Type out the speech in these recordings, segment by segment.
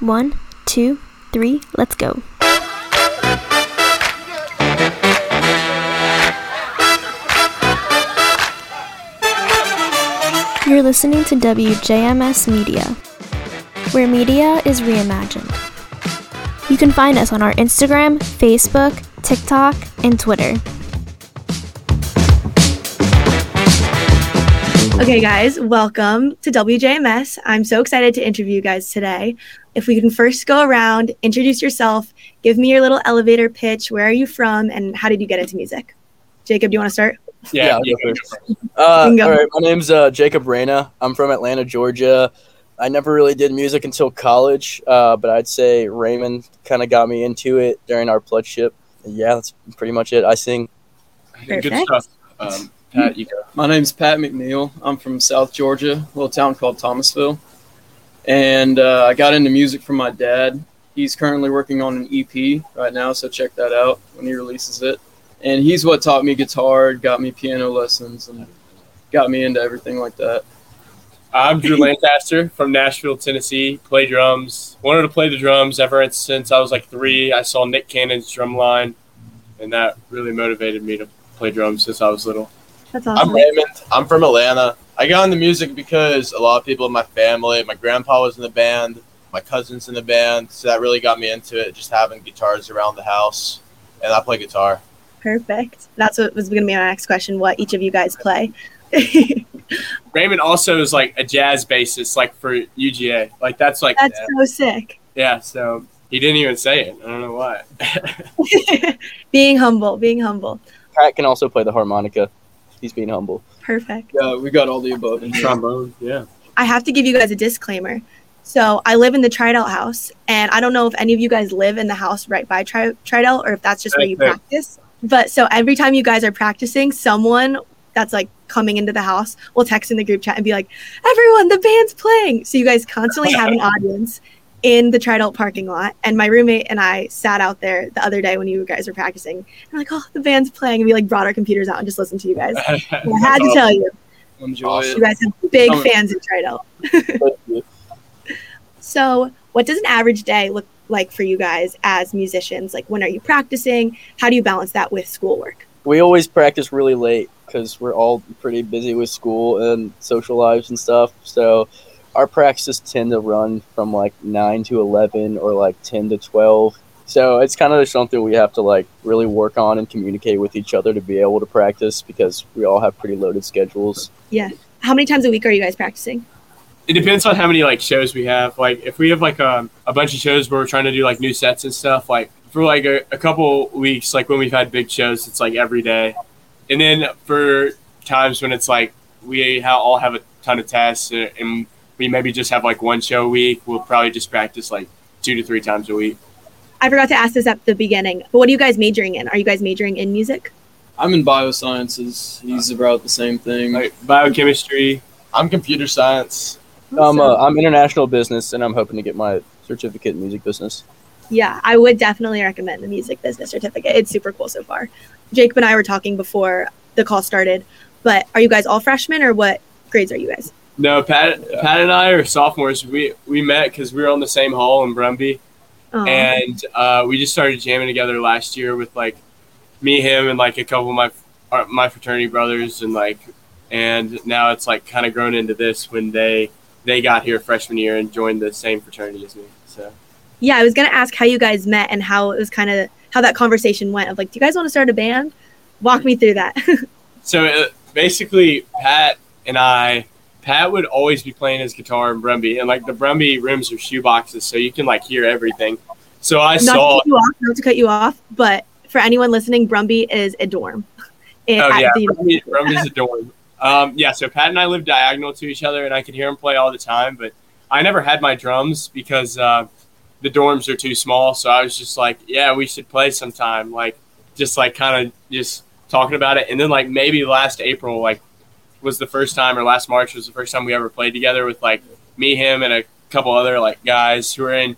One, two, three, let's go. You're listening to WJMS Media, where media is reimagined. You can find us on our Instagram, Facebook, TikTok, and Twitter. Okay, guys, welcome to WJMS. I'm so excited to interview you guys today. If we can first go around, introduce yourself, give me your little elevator pitch. Where are you from, and how did you get into music? Jacob, do you want to start? Yeah. Yeah, yeah. Uh, go. all right, my name's uh, Jacob Reyna. I'm from Atlanta, Georgia. I never really did music until college, uh, but I'd say Raymond kind of got me into it during our pledgeship. Yeah, that's pretty much it. I sing. Good stuff. Um, Pat, you go. My name's Pat McNeil. I'm from South Georgia, a little town called Thomasville. And uh, I got into music from my dad. He's currently working on an EP right now, so check that out when he releases it. And he's what taught me guitar, got me piano lessons, and got me into everything like that. I'm Drew Lancaster from Nashville, Tennessee. Play drums. Wanted to play the drums ever since I was like three. I saw Nick Cannon's drum line, and that really motivated me to play drums since I was little. That's I'm. Raymond. I'm from Atlanta. I got into music because a lot of people in my family, my grandpa was in the band, my cousins in the band, so that really got me into it. Just having guitars around the house, and I play guitar. Perfect. That's what was going to be my next question. What each of you guys play? Raymond also is like a jazz bassist, like for UGA. Like that's like That's so sick. yeah. So he didn't even say it. I don't know why. being humble, being humble. Pat can also play the harmonica. He's being humble. Perfect. Yeah, we got all the above. and trombone. Yeah. I have to give you guys a disclaimer. So I live in the Trident house, and I don't know if any of you guys live in the house right by Tri- Trident or if that's just where you Right practice. But so every time you guys are practicing, someone that's like coming into the house will text in the group chat and be like, "Everyone, the band's playing!" So you guys constantly have an audience in the Trident parking lot. And my roommate and I sat out there the other day when you guys were practicing. And we're like, "Oh, the band's playing!" And we like brought our computers out and just listened to you guys. I had to tell you, Enjoy you it. guys have big Come- fans in Trident. So, what does an average day look like for you guys as musicians? Like, when are you practicing? How do you balance that with schoolwork? We always practice really late because we're all pretty busy with school and social lives and stuff. So our practices tend to run from like 9 to 11 or like 10 to 12. So it's kind of something we have to like really work on and communicate with each other to be able to practice because we all have pretty loaded schedules. Yeah. How many times a week are you guys practicing? it depends on how many like shows we have. Like if we have like um, a bunch of shows where we're trying to do like new sets and stuff, like for like a, a couple weeks, like when we've had big shows, it's like every day. And then for times when it's like we ha- all have a ton of tests and we maybe just have like one show a week, we'll probably just practice like two to three times a week. I forgot to ask this at the beginning, but what are you guys majoring in? Are you guys majoring in music? I'm in biosciences. He's about the same thing. Like biochemistry. I'm computer science. Um, uh, I'm international business and I'm hoping to get my certificate in music business. Yeah, I would definitely recommend the music business certificate. It's super cool so far. Jacob and I were talking before the call started, but are you guys all freshmen or what grades are you guys? No, Pat, Pat and I are sophomores. We we met because we were on the same hall in Brumby. Oh, and uh, we just started jamming together last year with like me, him, and like a couple of my uh, my fraternity brothers, and like, and now it's like kind of grown into this when they they got here freshman year and joined the same fraternity as me. So yeah, I was gonna ask how you guys met and how it was kind of how that conversation went of like, do you guys want to start a band? Walk me through that. so uh, basically, Pat and I. Pat would always be playing his guitar in Brumby, and like the Brumby rooms are shoe boxes, so you can like hear everything. So I not saw to you off, not to cut you off, but for anyone listening, Brumby is a dorm. in- Oh yeah, the Brumby, Brumby's a dorm. Um, yeah, so Pat and I lived diagonal to each other, and I could hear him play all the time. But I never had my drums because uh, the dorms are too small. So I was just like, yeah, we should play sometime. Like, just like kind of just talking about it. And then like maybe last April, like was the first time, or last March was the first time we ever played together with like me, him, and a couple other like guys who are in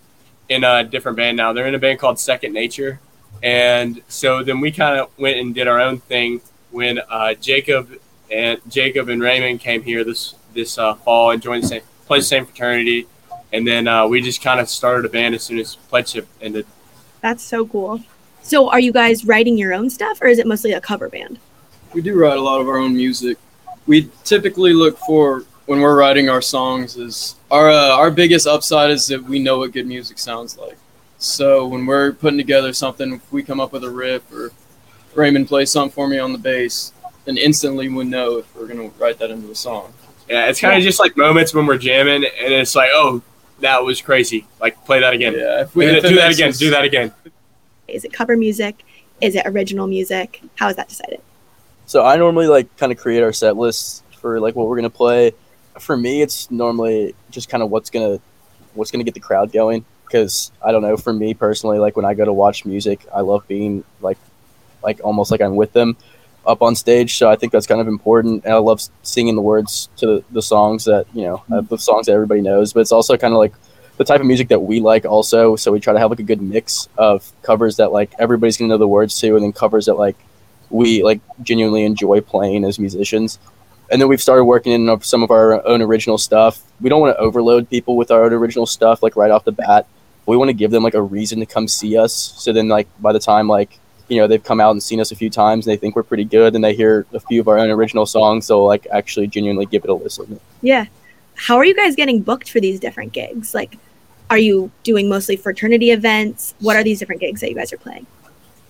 in a different band now. They're in a band called Second Nature. And so then we kind of went and did our own thing when uh, Jacob and Jacob and Raymond came here this this uh, fall and joined the same played the same fraternity, and then uh, we just kind of started a band as soon as pledgeship ended. That's so cool. So, are you guys writing your own stuff, or is it mostly a cover band? We do write a lot of our own music. We typically look for when we're writing our songs is our uh, our biggest upside is that we know what good music sounds like. So when we're putting together something, if we come up with a riff or Raymond plays something for me on the bass, then instantly we know if we're gonna write that into a song. Yeah, it's kind of just like moments when we're jamming, and it's like, oh, that was crazy. Like play that again. Yeah, if do if that, do that again. us- Do that again. Is it cover music? Is it original music? How is that decided? So I normally like kind of create our set lists for like what we're gonna play. For me, it's normally just kind of what's gonna what's gonna get the crowd going. Because I don't know, for me personally, like when I go to watch music, I love being like like almost like I'm with them up on stage. So I think that's kind of important, and I love singing the words to the, the songs that you know uh, the songs that everybody knows. But it's also kind of like the type of music that we like also. So we try to have like a good mix of covers that like everybody's gonna know the words to, and then covers that like we like genuinely enjoy playing as musicians. And then we've started working in uh, some of our own original stuff. We don't want to overload people with our own original stuff like right off the bat. We want to give them like a reason to come see us. So then like by the time like you know they've come out and seen us a few times and they think we're pretty good and they hear a few of our own original songs, they'll like actually genuinely give it a listen. Yeah. How are you guys getting booked for these different gigs? Like, are you doing mostly fraternity events? What are these different gigs that you guys are playing?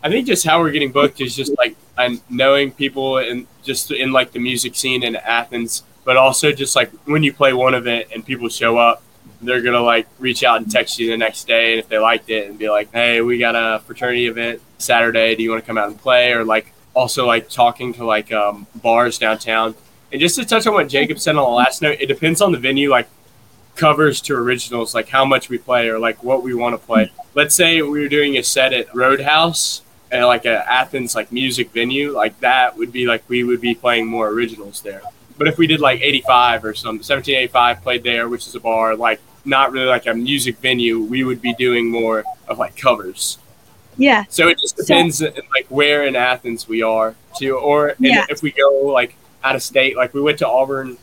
I think just how we're getting booked is just like and knowing people and just in like the music scene in Athens, but also just like when you play one event and people show up, they're gonna like reach out and text you the next day and if they liked it and be like, hey, we got a fraternity event Saturday. Do you want to come out and play? Or like also like talking to like um, bars downtown. And just to touch on what Jacob said on the last note, it depends on the venue. Like covers to originals, like how much we play or like what we want to play. Let's say we were doing a set at Roadhouse at like a Athens like music venue, like that would be like we would be playing more originals there. But if we did like 85 or some 1785 played there, which is a bar, like not really like a music venue, we would be doing more of like covers. Yeah. So it just So- depends in, like where in Athens we are too, or and Yeah. if we go like out of state, like we went to Auburn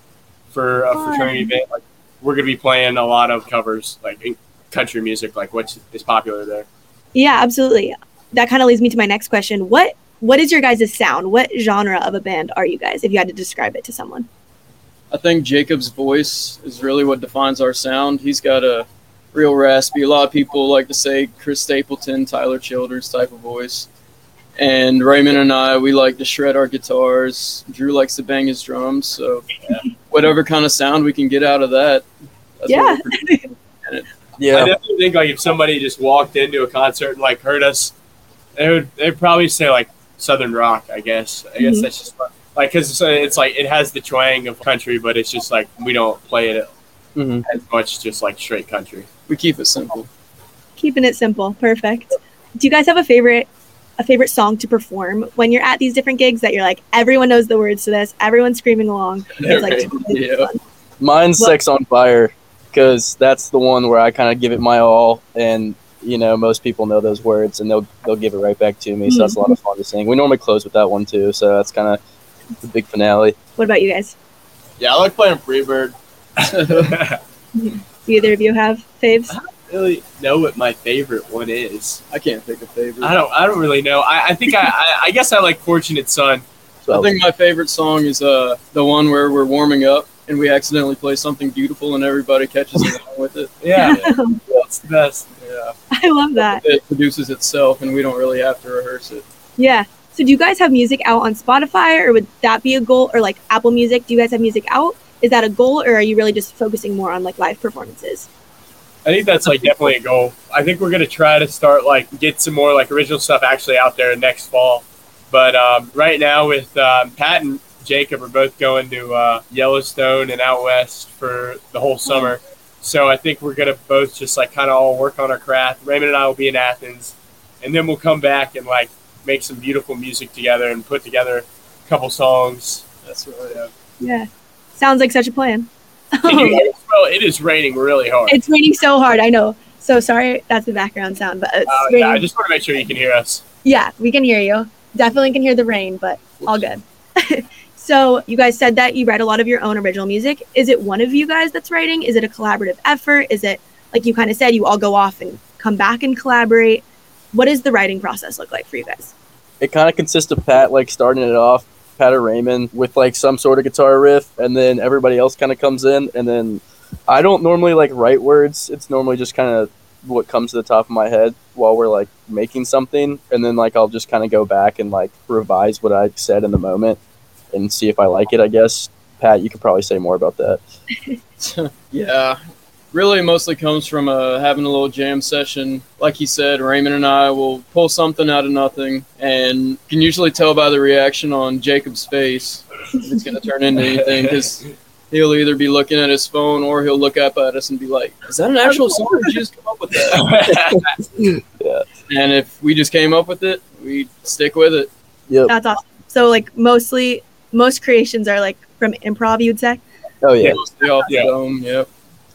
for a Fun. fraternity event, like we're gonna be playing a lot of covers, like in country music, like what is popular there. Yeah, absolutely. That kind of leads me to my next question. What what is your guys' sound? What genre of a band are you guys if you had to describe it to someone? I think Jacob's voice is really what defines our sound. He's got a real raspy. A lot of people like to say Chris Stapleton, Tyler Childers type of voice. And Raymond and I, we like to shred our guitars. Drew likes to bang his drums. So whatever kind of sound we can get out of that. That's Yeah. What we're producing. I definitely think like if somebody just walked into a concert and like heard us, they would they'd probably say like Southern rock. I guess. I guess Mhm. that's just like because it's, it's like it has the twang of country, but it's just like we don't play it Mhm. as much, just like straight country. we keep it simple. Keeping it simple. Perfect. Do you guys have a favorite a favorite song to perform when you're at these different gigs that you're like everyone knows the words to this, everyone's screaming along. It's like totally Yeah. fun. Mine's What- Sex on Fire because that's the one where I kind of give it my all, and you know most people know those words and they'll they'll give it right back to me. So that's a lot of fun to sing. We normally close with that one too, so that's kind of the big finale. What about you guys? Yeah, I like playing Freebird. Do either of you have faves? really know what my favorite one is. I can't pick a favorite. I don't. I don't really know. I, I think I, I. I guess I like Fortunate Son. So I think my favorite song is uh the one where we're warming up and we accidentally play something beautiful and everybody catches along with it. Yeah, that's the best. Yeah. I love that. It produces itself and we don't really have to rehearse it. Yeah. So do you guys have music out on Spotify or would that be a goal or like Apple Music? Do you guys have music out? Is that a goal or are you really just focusing more on like live performances? I think that's like definitely a goal. I think we're gonna try to start like get some more like original stuff actually out there next fall. But um, right now with um, Pat and Jacob are both going to uh, Yellowstone and out west for the whole summer. So I think we're gonna both just like kind of all work on our craft. Raymond and I will be in Athens, and then we'll come back and like make some beautiful music together and put together a couple songs. That's right. Yeah. Yeah. Sounds like such a plan. Can you hear us? Well, it is raining really hard. it's raining so hard. I know. So sorry, that's the background sound, but it's Uh, raining. yeah, I just want to make sure you can hear us. Yeah, we can hear you. Definitely can hear the rain, but all good. so, you guys said that you write a lot of your own original music. Is it one of you guys that's writing? Is it a collaborative effort? Is it like you kind of said, you all go off and come back and collaborate. What does the writing process look like for you guys? It kind of consists of Pat like starting it off, Pat or Raymond with like some sort of guitar riff, and then everybody else kind of comes in, and then I don't normally like write words. It's normally just kind of what comes to the top of my head while we're like making something, and then like I'll just kind of go back and like revise what I said in the moment and see if I like it. I guess Pat, you could probably say more about that. yeah, really mostly comes from uh, having a little jam session. Like he said, Raymond and I will pull something out of nothing, and can usually tell by the reaction on Jacob's face if it's going to turn into anything because he'll either be looking at his phone or he'll look up at us and be like, "Is that an actual song? Did you just come up with that?" Yeah. And if we just came up with it, we stick with it. Yep. That's awesome. So like mostly most creations are like from improv, you'd say. Oh yeah. Mostly off the Yeah. dome. Yep.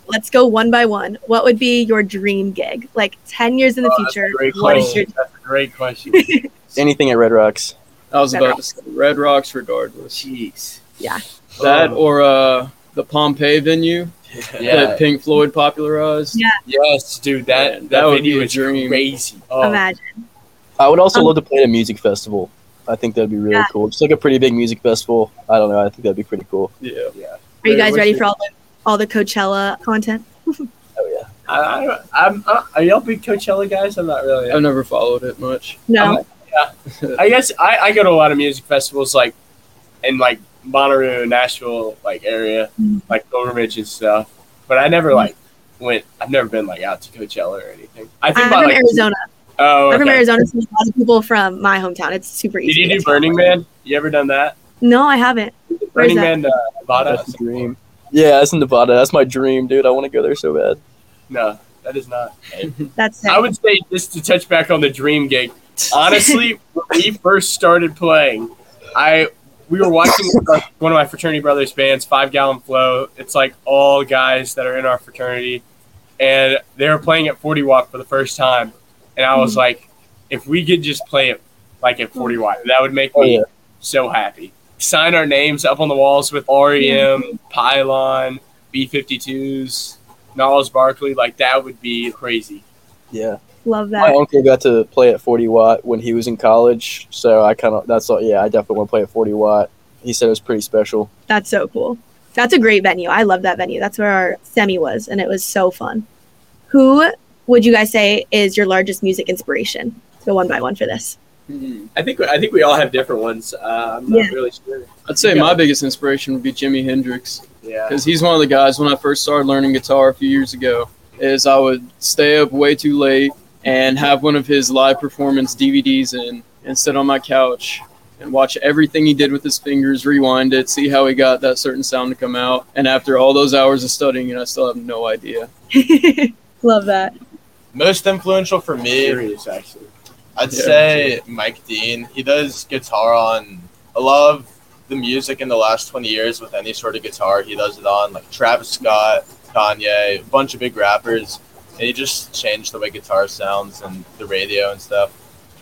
Let's go one by one. What would be your dream gig? Like 10 years in the Oh, that's a future, great what is question. your That's a great question. Anything at Red Rocks. I was Red about to say Red Rocks, regardless. Jeez. Yeah. That Oh, or uh, the Pompeii venue yeah. that Pink Floyd popularized. Yeah. Yes, dude. That Man, that, that would be a dream. crazy. Oh, imagine? I would also Um, love to play at a music festival. I think that'd be really Yeah. cool. Just like a pretty big music festival. I don't know. I think that'd be pretty cool. Yeah. Yeah. Are you guys ready for all the all the Coachella content? Oh yeah. I, I, I'm. Uh, are y'all big Coachella guys? I'm not really. I've never followed it much. No. I guess I, I go to a lot of music festivals like in like Monterey, Nashville, like area, Mhm. like pilgrimage and stuff. But I never like went. I've never been like out to Coachella or anything. I think I'm by from like Arizona. Oh, I'm from. Arizona, so a lot of people from my hometown. It's super easy. Did you do. Burning Man? You ever done that? No, I haven't. Burning? Man, uh, Nevada. That's the dream. Yeah, that's in Nevada. That's my dream, dude. I want to go there so bad. No, that is not. That's sick. I would say just to touch back on the dream gig. Honestly, when we first started playing, I we were watching one of my fraternity brothers' bands, Five Gallon Flow. It's like all guys that are in our fraternity, and they were playing at Forty Watt for the first time, and I was hmm. like, if we could just play it like at Forty Watt, that would make Oh, me yeah. so happy. Sign our names up on the walls with REM, Pylon, B52s, Gnarls Barkley, like that would be crazy. Yeah. Love that. My uncle got to play at 40 Watt when he was in college, so I kind of that's all. Yeah, I definitely want to play at 40 Watt. He said it was pretty special. That's so cool. That's a great venue. I love that venue. That's where our semi was, and it was so fun. Who would you guys say is your largest music inspiration? Let's go one by one for this. I think I think we all have different ones. Uh, I'm not Yeah. really sure. I'd say Yeah. my biggest inspiration would be Jimi Hendrix Yeah. because he's one of the guys when I first started learning guitar a few years ago. Is I would stay up way too late and have one of his live performance DVDs in and sit on my couch and watch everything he did with his fingers, rewind it, see how he got that certain sound to come out. And after all those hours of studying, and I still have no idea. love that. Most influential for me, Serious, actually. I'd Yeah. say Mike Dean. He does guitar on a lot of the music in the last 20 years with any sort of guitar. He does it on like Travis Scott, Kanye, a bunch of big rappers. And he just changed the way guitar sounds and the radio and stuff.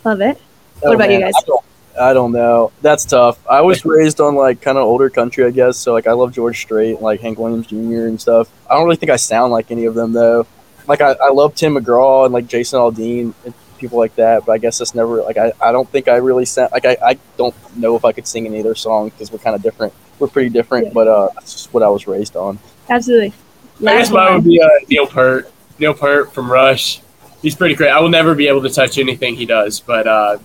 Love it. Oh, what about you guys? I don't, I don't know. That's tough. I was raised on like kind of older country, I guess. So like I love George Strait, like Hank Williams Jr. and stuff. I don't really think I sound like any of them though. Like I, I love Tim McGraw and like Jason Aldean and people like that. But I guess that's never like I, I don't think I really sound like I, I don't know if I could sing any of their songs because we're kind of different. We're pretty different, Yeah. but uh, that's just what I was raised on. Absolutely. I guess mine would be uh, Neil Peart. Neil Peart from Rush. He's pretty great. I will never be able to touch anything he does, but uh,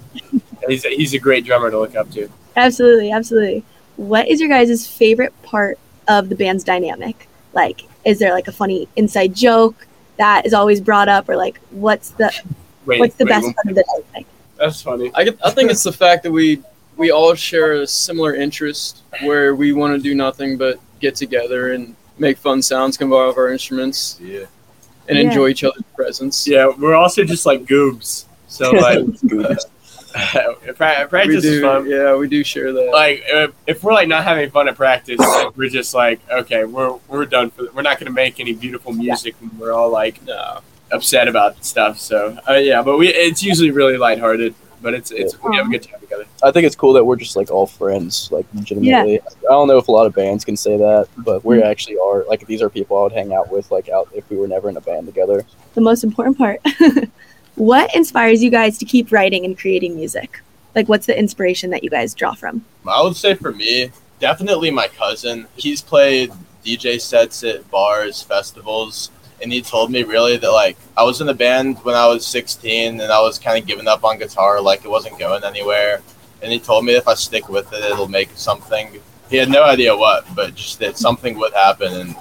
he's he's a great drummer to look up to. Absolutely, absolutely. What is your guys' favorite part of the band's dynamic? Like, is there like a funny inside joke that is always brought up, or like, what's the Wait, what's the wait, best part of the dynamic? That's funny. I, get- I think it's the fact that we we all share a similar interest where we want to do nothing but get together and make fun sounds come out of our instruments Yeah. and Yeah. enjoy each other's presence. Yeah, we're also just like goobs. So like, uh, pra- we practice is fun. Yeah, we do share that. Like if, if we're like not having fun at practice, like, we're just like, okay, we're we're done for. We're not gonna make any beautiful music when we're all like no. upset about stuff. So uh, yeah, but we it's usually really lighthearted. but it's it's we have a good time together. I think it's cool that we're just like all friends, like legitimately. I don't know if a lot of bands can say that, but we Mm-hmm. actually are. Like these are people I would hang out with, like out if we were never in a band together. The most important part. what inspires you guys to keep writing and creating music? Like, what's the inspiration that you guys draw from? I would say for me, definitely my cousin. He's played DJ sets at bars, festivals, and he told me really that like I was in the band when I was 16 and I was kind of giving up on guitar, like it wasn't going anywhere. And he told me if I stick with it, it'll make something. He had no idea what, but just that something would happen and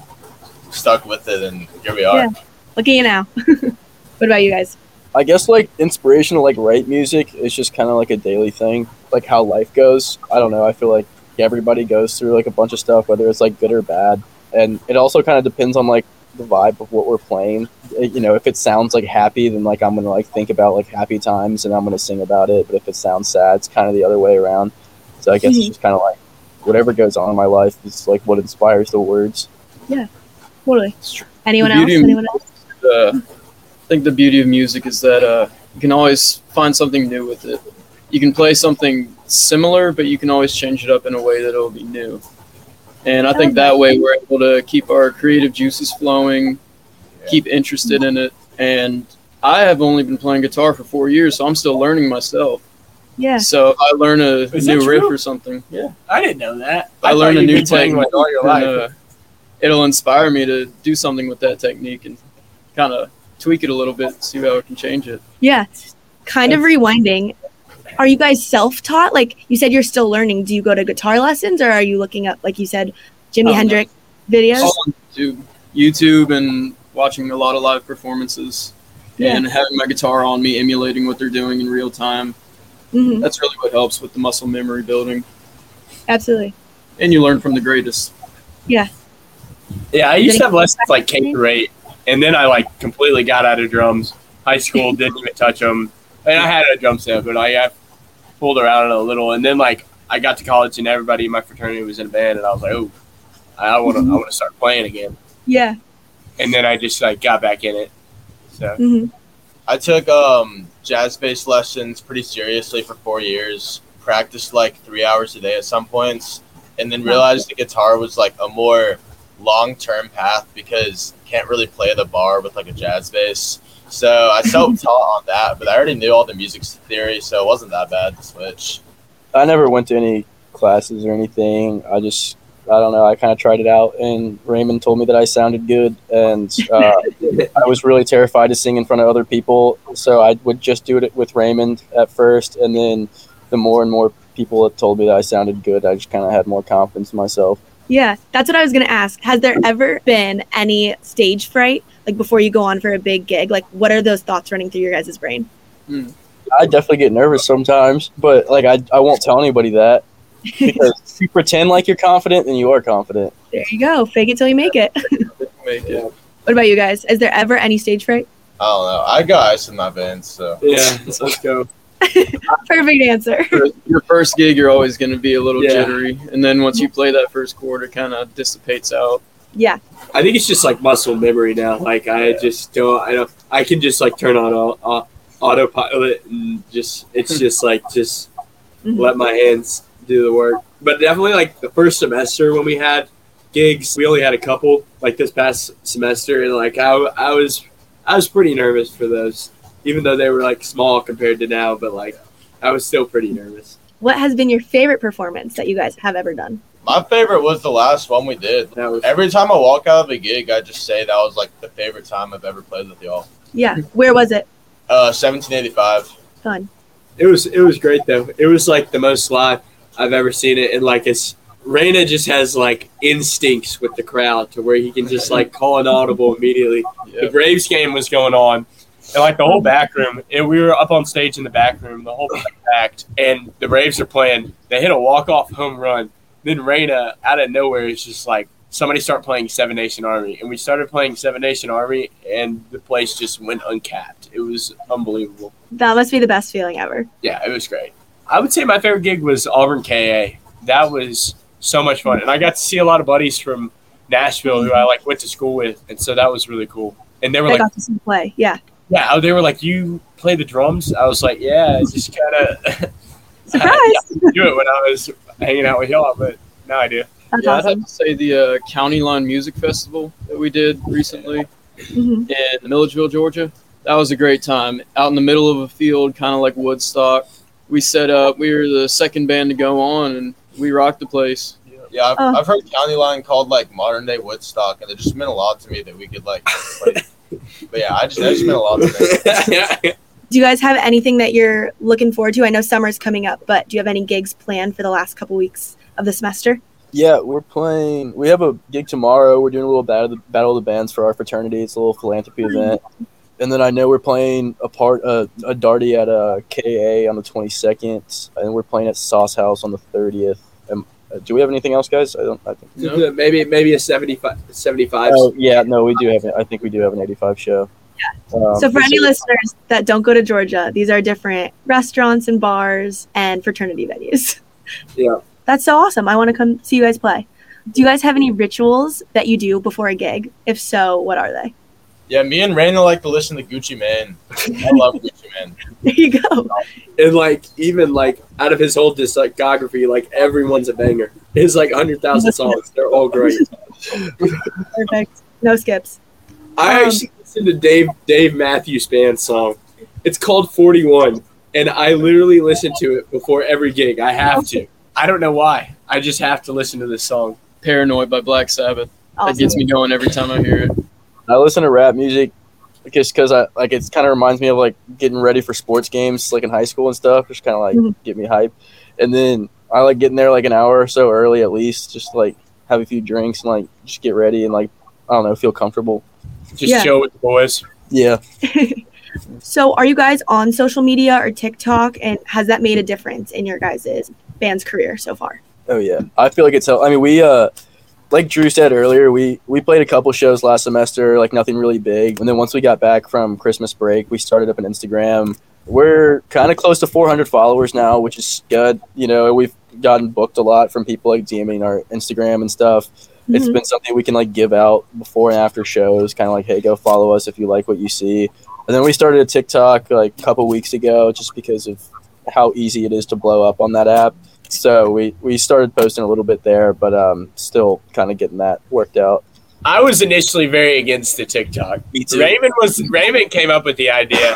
stuck with it, and here we are. Yeah. Look at you now. what about you guys? I guess like inspiration to like write music is just kind of like a daily thing, like how life goes. I don't know. I feel like everybody goes through like a bunch of stuff, whether it's like good or bad, and it also kind of depends on like the vibe of what we're playing. It- you know, if it sounds like happy, then like I'm gonna like think about like happy times and I'm gonna sing about it. But if it sounds sad, it's kind of the other way around. So I guess it's Mhm. just kind of like whatever goes on in my life is like what inspires the words. Yeah, totally. Anyone else? Anyone else? uh, I think the beauty of music is that uh, you can always find something new with it. You can play something similar, but you can always change it up in a way that it'll be new. And I think that way we're able to keep our creative juices flowing, keep interested in it. And I have only been playing guitar for four years, so I'm still learning myself. Yeah. So if I learn a Is new riff or something. Yeah, I didn't know that. I, thought learn a new technique. like all your and, uh, it'll inspire me to do something with that technique and kind of tweak it a little bit, see how I can change it. Yeah. Kind of rewinding. Are you guys self taught? Like you said, you're still learning. Do you go to guitar lessons or are you looking up, like you said, Jimi no. Hendrix videos? All on YouTube, YouTube, and watching a lot of live performances, Yeah. and having my guitar on me, emulating what they're doing in real time. hmm That's really what helps with the muscle memory building, Absolutely. and you learn from the greatest. Yeah, Yeah, I used to have lessons like K through eight, and then I like completely got out of drums. High school didn't even touch them, and I had a drum set, but I got pulled around it a little. And then like I got to college, and everybody in my fraternity was in a band, and I was like, oh, I want to, I want to start playing again. Yeah. And then I just like got back in it. So hmm I took um, jazz bass lessons pretty seriously for four years. Practiced like three hours a day at some points, and then realized the guitar was like a more long term path because you can't really play the bar with like a jazz bass. So I self taught on that, but I already knew all the music theory, so it wasn't that bad to switch. I never went to any classes or anything. I just, I don't know. I kind of tried it out, and Raymond told me that I sounded good, and uh, I was really terrified to sing in front of other people. So I would just do it with Raymond at first, and then the more and more people that told me that I sounded good, I just kind of had more confidence in myself. Yeah. That's what I was going to ask. Has there ever been any stage fright, like before you go on for a big gig? Like, what are those thoughts running through your guys' brain? Hmm. I definitely get nervous sometimes, but like I, I won't tell anybody that because if you pretend like you're confident, then you are confident. There you go. Fake it till you make it. Make it. what about you guys? Is there ever any stage fright? I don't know. I got ice in my veins, so yeah, let's go. Perfect answer. For your first gig, you're always going to be a little Yeah. jittery, and then once you play that first chord, it kind of dissipates out. Yeah. I think it's just like muscle memory now. Like I just don't. I don't. I can just like turn on au- au- autopilot and just. It's just like just Mhm. let my hands do the work. But definitely like the first semester when we had gigs, we only had a couple. Like this past semester, and like I, I was I was pretty nervous for those, even though they were like small compared to now. But like I was still pretty nervous. What has been your favorite performance that you guys have ever done? my favorite was the last one we did. That was Every time I walk out of a gig, I just say that was like the favorite time I've ever played with y'all. Yeah. Where was it? Uh, 1785. Fun. It was it was great though. It was like the most live I've ever seen it, and like it's Reina just has like instincts with the crowd to where he can just like call an audible immediately. The Braves game was going on, and like the whole back room, and we were up on stage in the back room, the whole packed, and the Braves are playing. They hit a walk off home run. Then Reina out of nowhere is just like somebody start playing Seven Nation Army, and we started playing Seven Nation Army, and the place just went uncapped. It was unbelievable. That must be the best feeling ever. Yeah, it was great. I would say my favorite gig was Auburn KA. That was so much fun, and I got to see a lot of buddies from Nashville who I like went to school with, and so that was really cool. And they were I like, got to see play. Yeah. Yeah, they were like, "You play the drums?" I was like, "Yeah, I just kind of Surprise! do it when I was hanging out with y'all, but now I do." That's yeah, I'd have to say the uh, County Line Music Festival that we did recently Mhm. in Milledgeville, Georgia. That was a great time. Out in the middle of a field, kind of like Woodstock. We set up. We were the second band to go on, and we rocked the place. Yeah, I've, Oh. I've heard County Line called like modern day Woodstock, and it just meant a lot to me that we could like. like but yeah, I just that just meant a lot to me. Do you guys have anything that you're looking forward to? I know summer's coming up, but do you have any gigs planned for the last couple weeks of the semester? Yeah, we're playing. We have a gig tomorrow. We're doing a little battle of the, battle of the bands for our fraternity. It's a little philanthropy event. And then I know we're playing a part uh, a darty at a KA on the 22nd, and we're playing at Sauce House on the 30th. Uh, do we have anything else, guys? I don't. I think. No. maybe maybe a 75, 75. Oh yeah, no, we do have. I think we do have an 85 show. Yeah. Um, so for any so- listeners that don't go to Georgia, these are different restaurants and bars and fraternity venues. Yeah. That's so awesome. I want to come see you guys play. Do you guys have any rituals that you do before a gig? If so, what are they? Yeah, me and Raina like to listen to Gucci Mane. I love Gucci Mane. There you go. and like even like out of his whole discography, like everyone's a banger. It's like hundred thousand songs. They're all great. Perfect. No skips. I Um, actually listened to Dave Dave Matthews Band song. It's called Forty One, and I literally listen to it before every gig. I have to. I don't know why. I just have to listen to this song. Paranoid by Black Sabbath. That Awesome. gets me going every time I hear it. I listen to rap music just because I like it. Kind of reminds me of like getting ready for sports games, like in high school and stuff. Just kind of like Mhm. get me hype. And then I like getting there like an hour or so early at least, just like have a few drinks and like just get ready and like I don't know, feel comfortable. Just Yeah. chill with the boys. Yeah, So, are you guys on social media or TikTok? And has that made a difference in your guys' band's career so far? oh yeah. I feel like it's. hel- I mean, we uh, like Drew said earlier, we we played a couple shows last semester, like nothing really big. And then once we got back from Christmas break, we started up an Instagram. We're kind of close to 400 followers now, which is good. You know, we've gotten booked a lot from people like DMing our Instagram and stuff. It's Mhm. been something we can like give out before and after shows, kind of like, hey, go follow us if you like what you see. And then we started a TikTok like a couple weeks ago, just because of how easy it is to blow up on that app. So we we started posting a little bit there, but um, still kind of getting that worked out. I was initially very against the TikTok. Me Raven was Raven came up with the idea,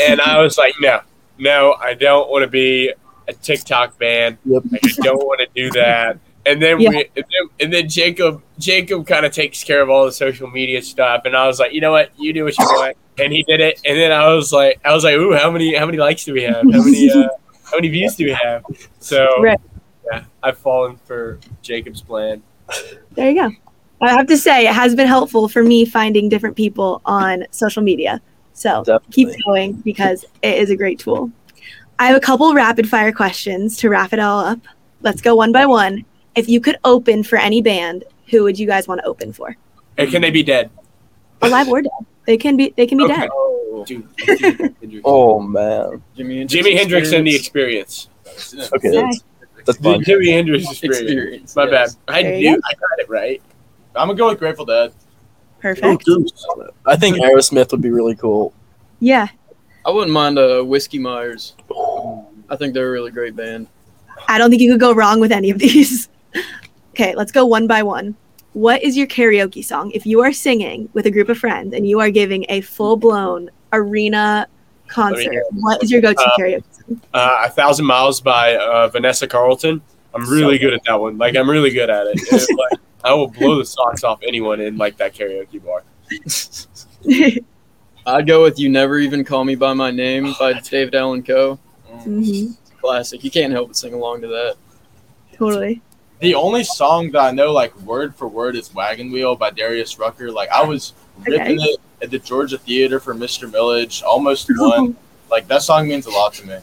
and I was like, no, no, I don't want to be a TikTok band. Yep. Like, I don't want to do that. And then Yeah. we, and then, and then Jacob, Jacob kind of takes care of all the social media stuff, and I was like, you know what, you do what you want, and he did it. And then I was like, I was like, ooh, how many, how many likes do we have? How many, uh, how many views do we have? So Right. yeah, I've fallen for Jacob's plan. There you go. I have to say, it has been helpful for me finding different people on social media. So keep going because it is a great tool. I have a couple rapid fire questions to wrap it all up. Let's go one by one. If you could open for any band, who would you guys want to open for? And can they be dead? Alive or dead? They can be. They can be Okay. dead. Oh, Dude, Hendrix. Oh man. Jimmy Hendrix Jimi Hendrix and the experience. experience. Okay, Okay. that's, that's fun. Jimi Hendrix experience. experience. My yes. bad. I There knew I got it right. I'm gonna go with Grateful Dead. Perfect. I think Aerosmith would be really cool. Yeah. I wouldn't mind uh, Whiskey Myers. I think they're a really great band. I don't think you could go wrong with any of these. okay, let's go one by one. What is your karaoke song? If you are singing with a group of friends and you are giving a full blown arena concert, what is your go to Uh, karaoke? Uh, a thousand miles by uh, Vanessa Carlton. I'm really good at that one. Like I'm really good at it. And, like I will blow the socks off anyone in like that karaoke bar. I'd go with "You Never Even Call Me by My Name" by David Allan Coe. Mhm, Classic. You can't help but sing along to that. Totally. The only song that I know like word for word is "Wagon Wheel" by Darius Rucker. Like I was ripping it at the Georgia Theater for Mr. Millage, almost won. Like that song means a lot to me.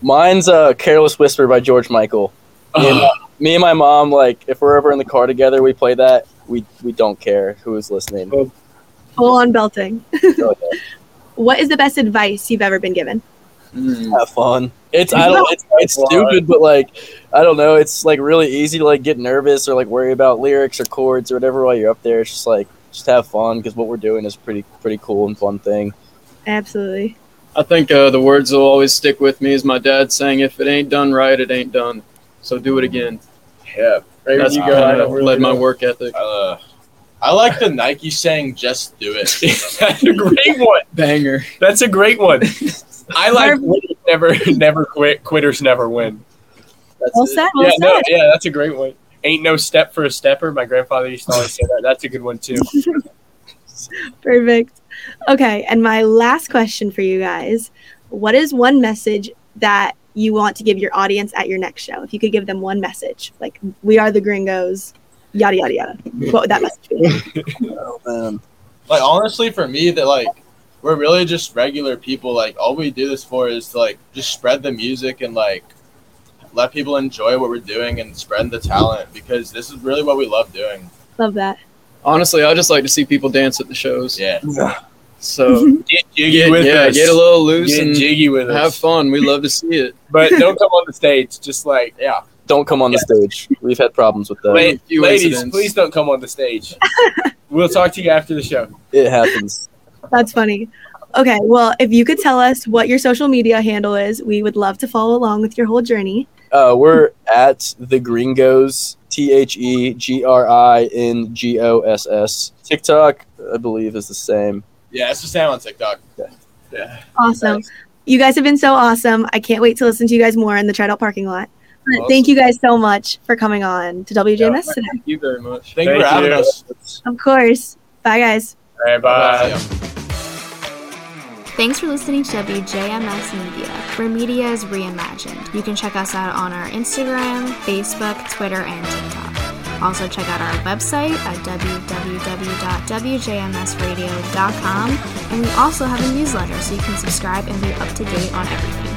Mine's uh, "Careless Whisper" by George Michael. Me and, me and my mom, like, if we're ever in the car together, we play that. We we don't care who is listening. Full on belting. Oh. What is the best advice you've ever been given? Have fun. It's I don't. It's, it's stupid, but like I don't know. It's like really easy to like get nervous or like worry about lyrics or chords or whatever while you're up there. It's just like just have fun because what we're doing is pretty pretty cool and fun thing. Absolutely. I think uh, the words will always stick with me is my dad saying, "If it ain't done right, it ain't done." So do it again. Yeah. Right That's you how go, I I don't really led my work ethic. Uh, I like the Nike saying "Just do it." That's a great one. Banger. That's a great one. I like Perfect. never never quit. Quitters never win. That's Well it. said. Well yeah, said. no, yeah, that's a great one. Ain't no step for a stepper. My grandfather used to always say that. That's a good one too. Perfect. Okay, and my last question for you guys: What is one message that you want to give your audience at your next show? If you could give them one message, like "We are the Gringos," yada yada yada. What would that message be? Oh, man. like honestly, for me, that like we're really just regular people. Like all we do this for is to like just spread the music and like let people enjoy what we're doing and spread the talent because this is really what we love doing. Love that. Honestly, I just like to see people dance at the shows. Yeah. So Get jiggy get, with yeah, us. get a little loose Get and jiggy with us. have fun. We love to see it. But don't come on the stage. Just like yeah, Don't come on the stage. We've had problems with that. La- ladies, incidents. please don't come on the stage. we'll talk to you after the show. It happens. That's funny. Okay, well, if you could tell us what your social media handle is, we would love to follow along with your whole journey. Uh, we're at the Gringos. T H E G R I N G O S S. TikTok, I believe, is the same. Yeah, it's the same on TikTok. Yeah. Awesome. You guys have been so awesome. I can't wait to listen to you guys more in the Trident parking lot. Awesome. Thank you guys so much for coming on to WJMS today. Thank you very much. Thank, you for having you. us. Of course. Bye, guys. All right, bye. Yeah. Thanks for listening to WJMS Media, where media is reimagined. You can check us out on our Instagram, Facebook, Twitter, and TikTok. Also, check out our website at www.wjmsradio.com, and we also have a newsletter so you can subscribe and be up to date on everything.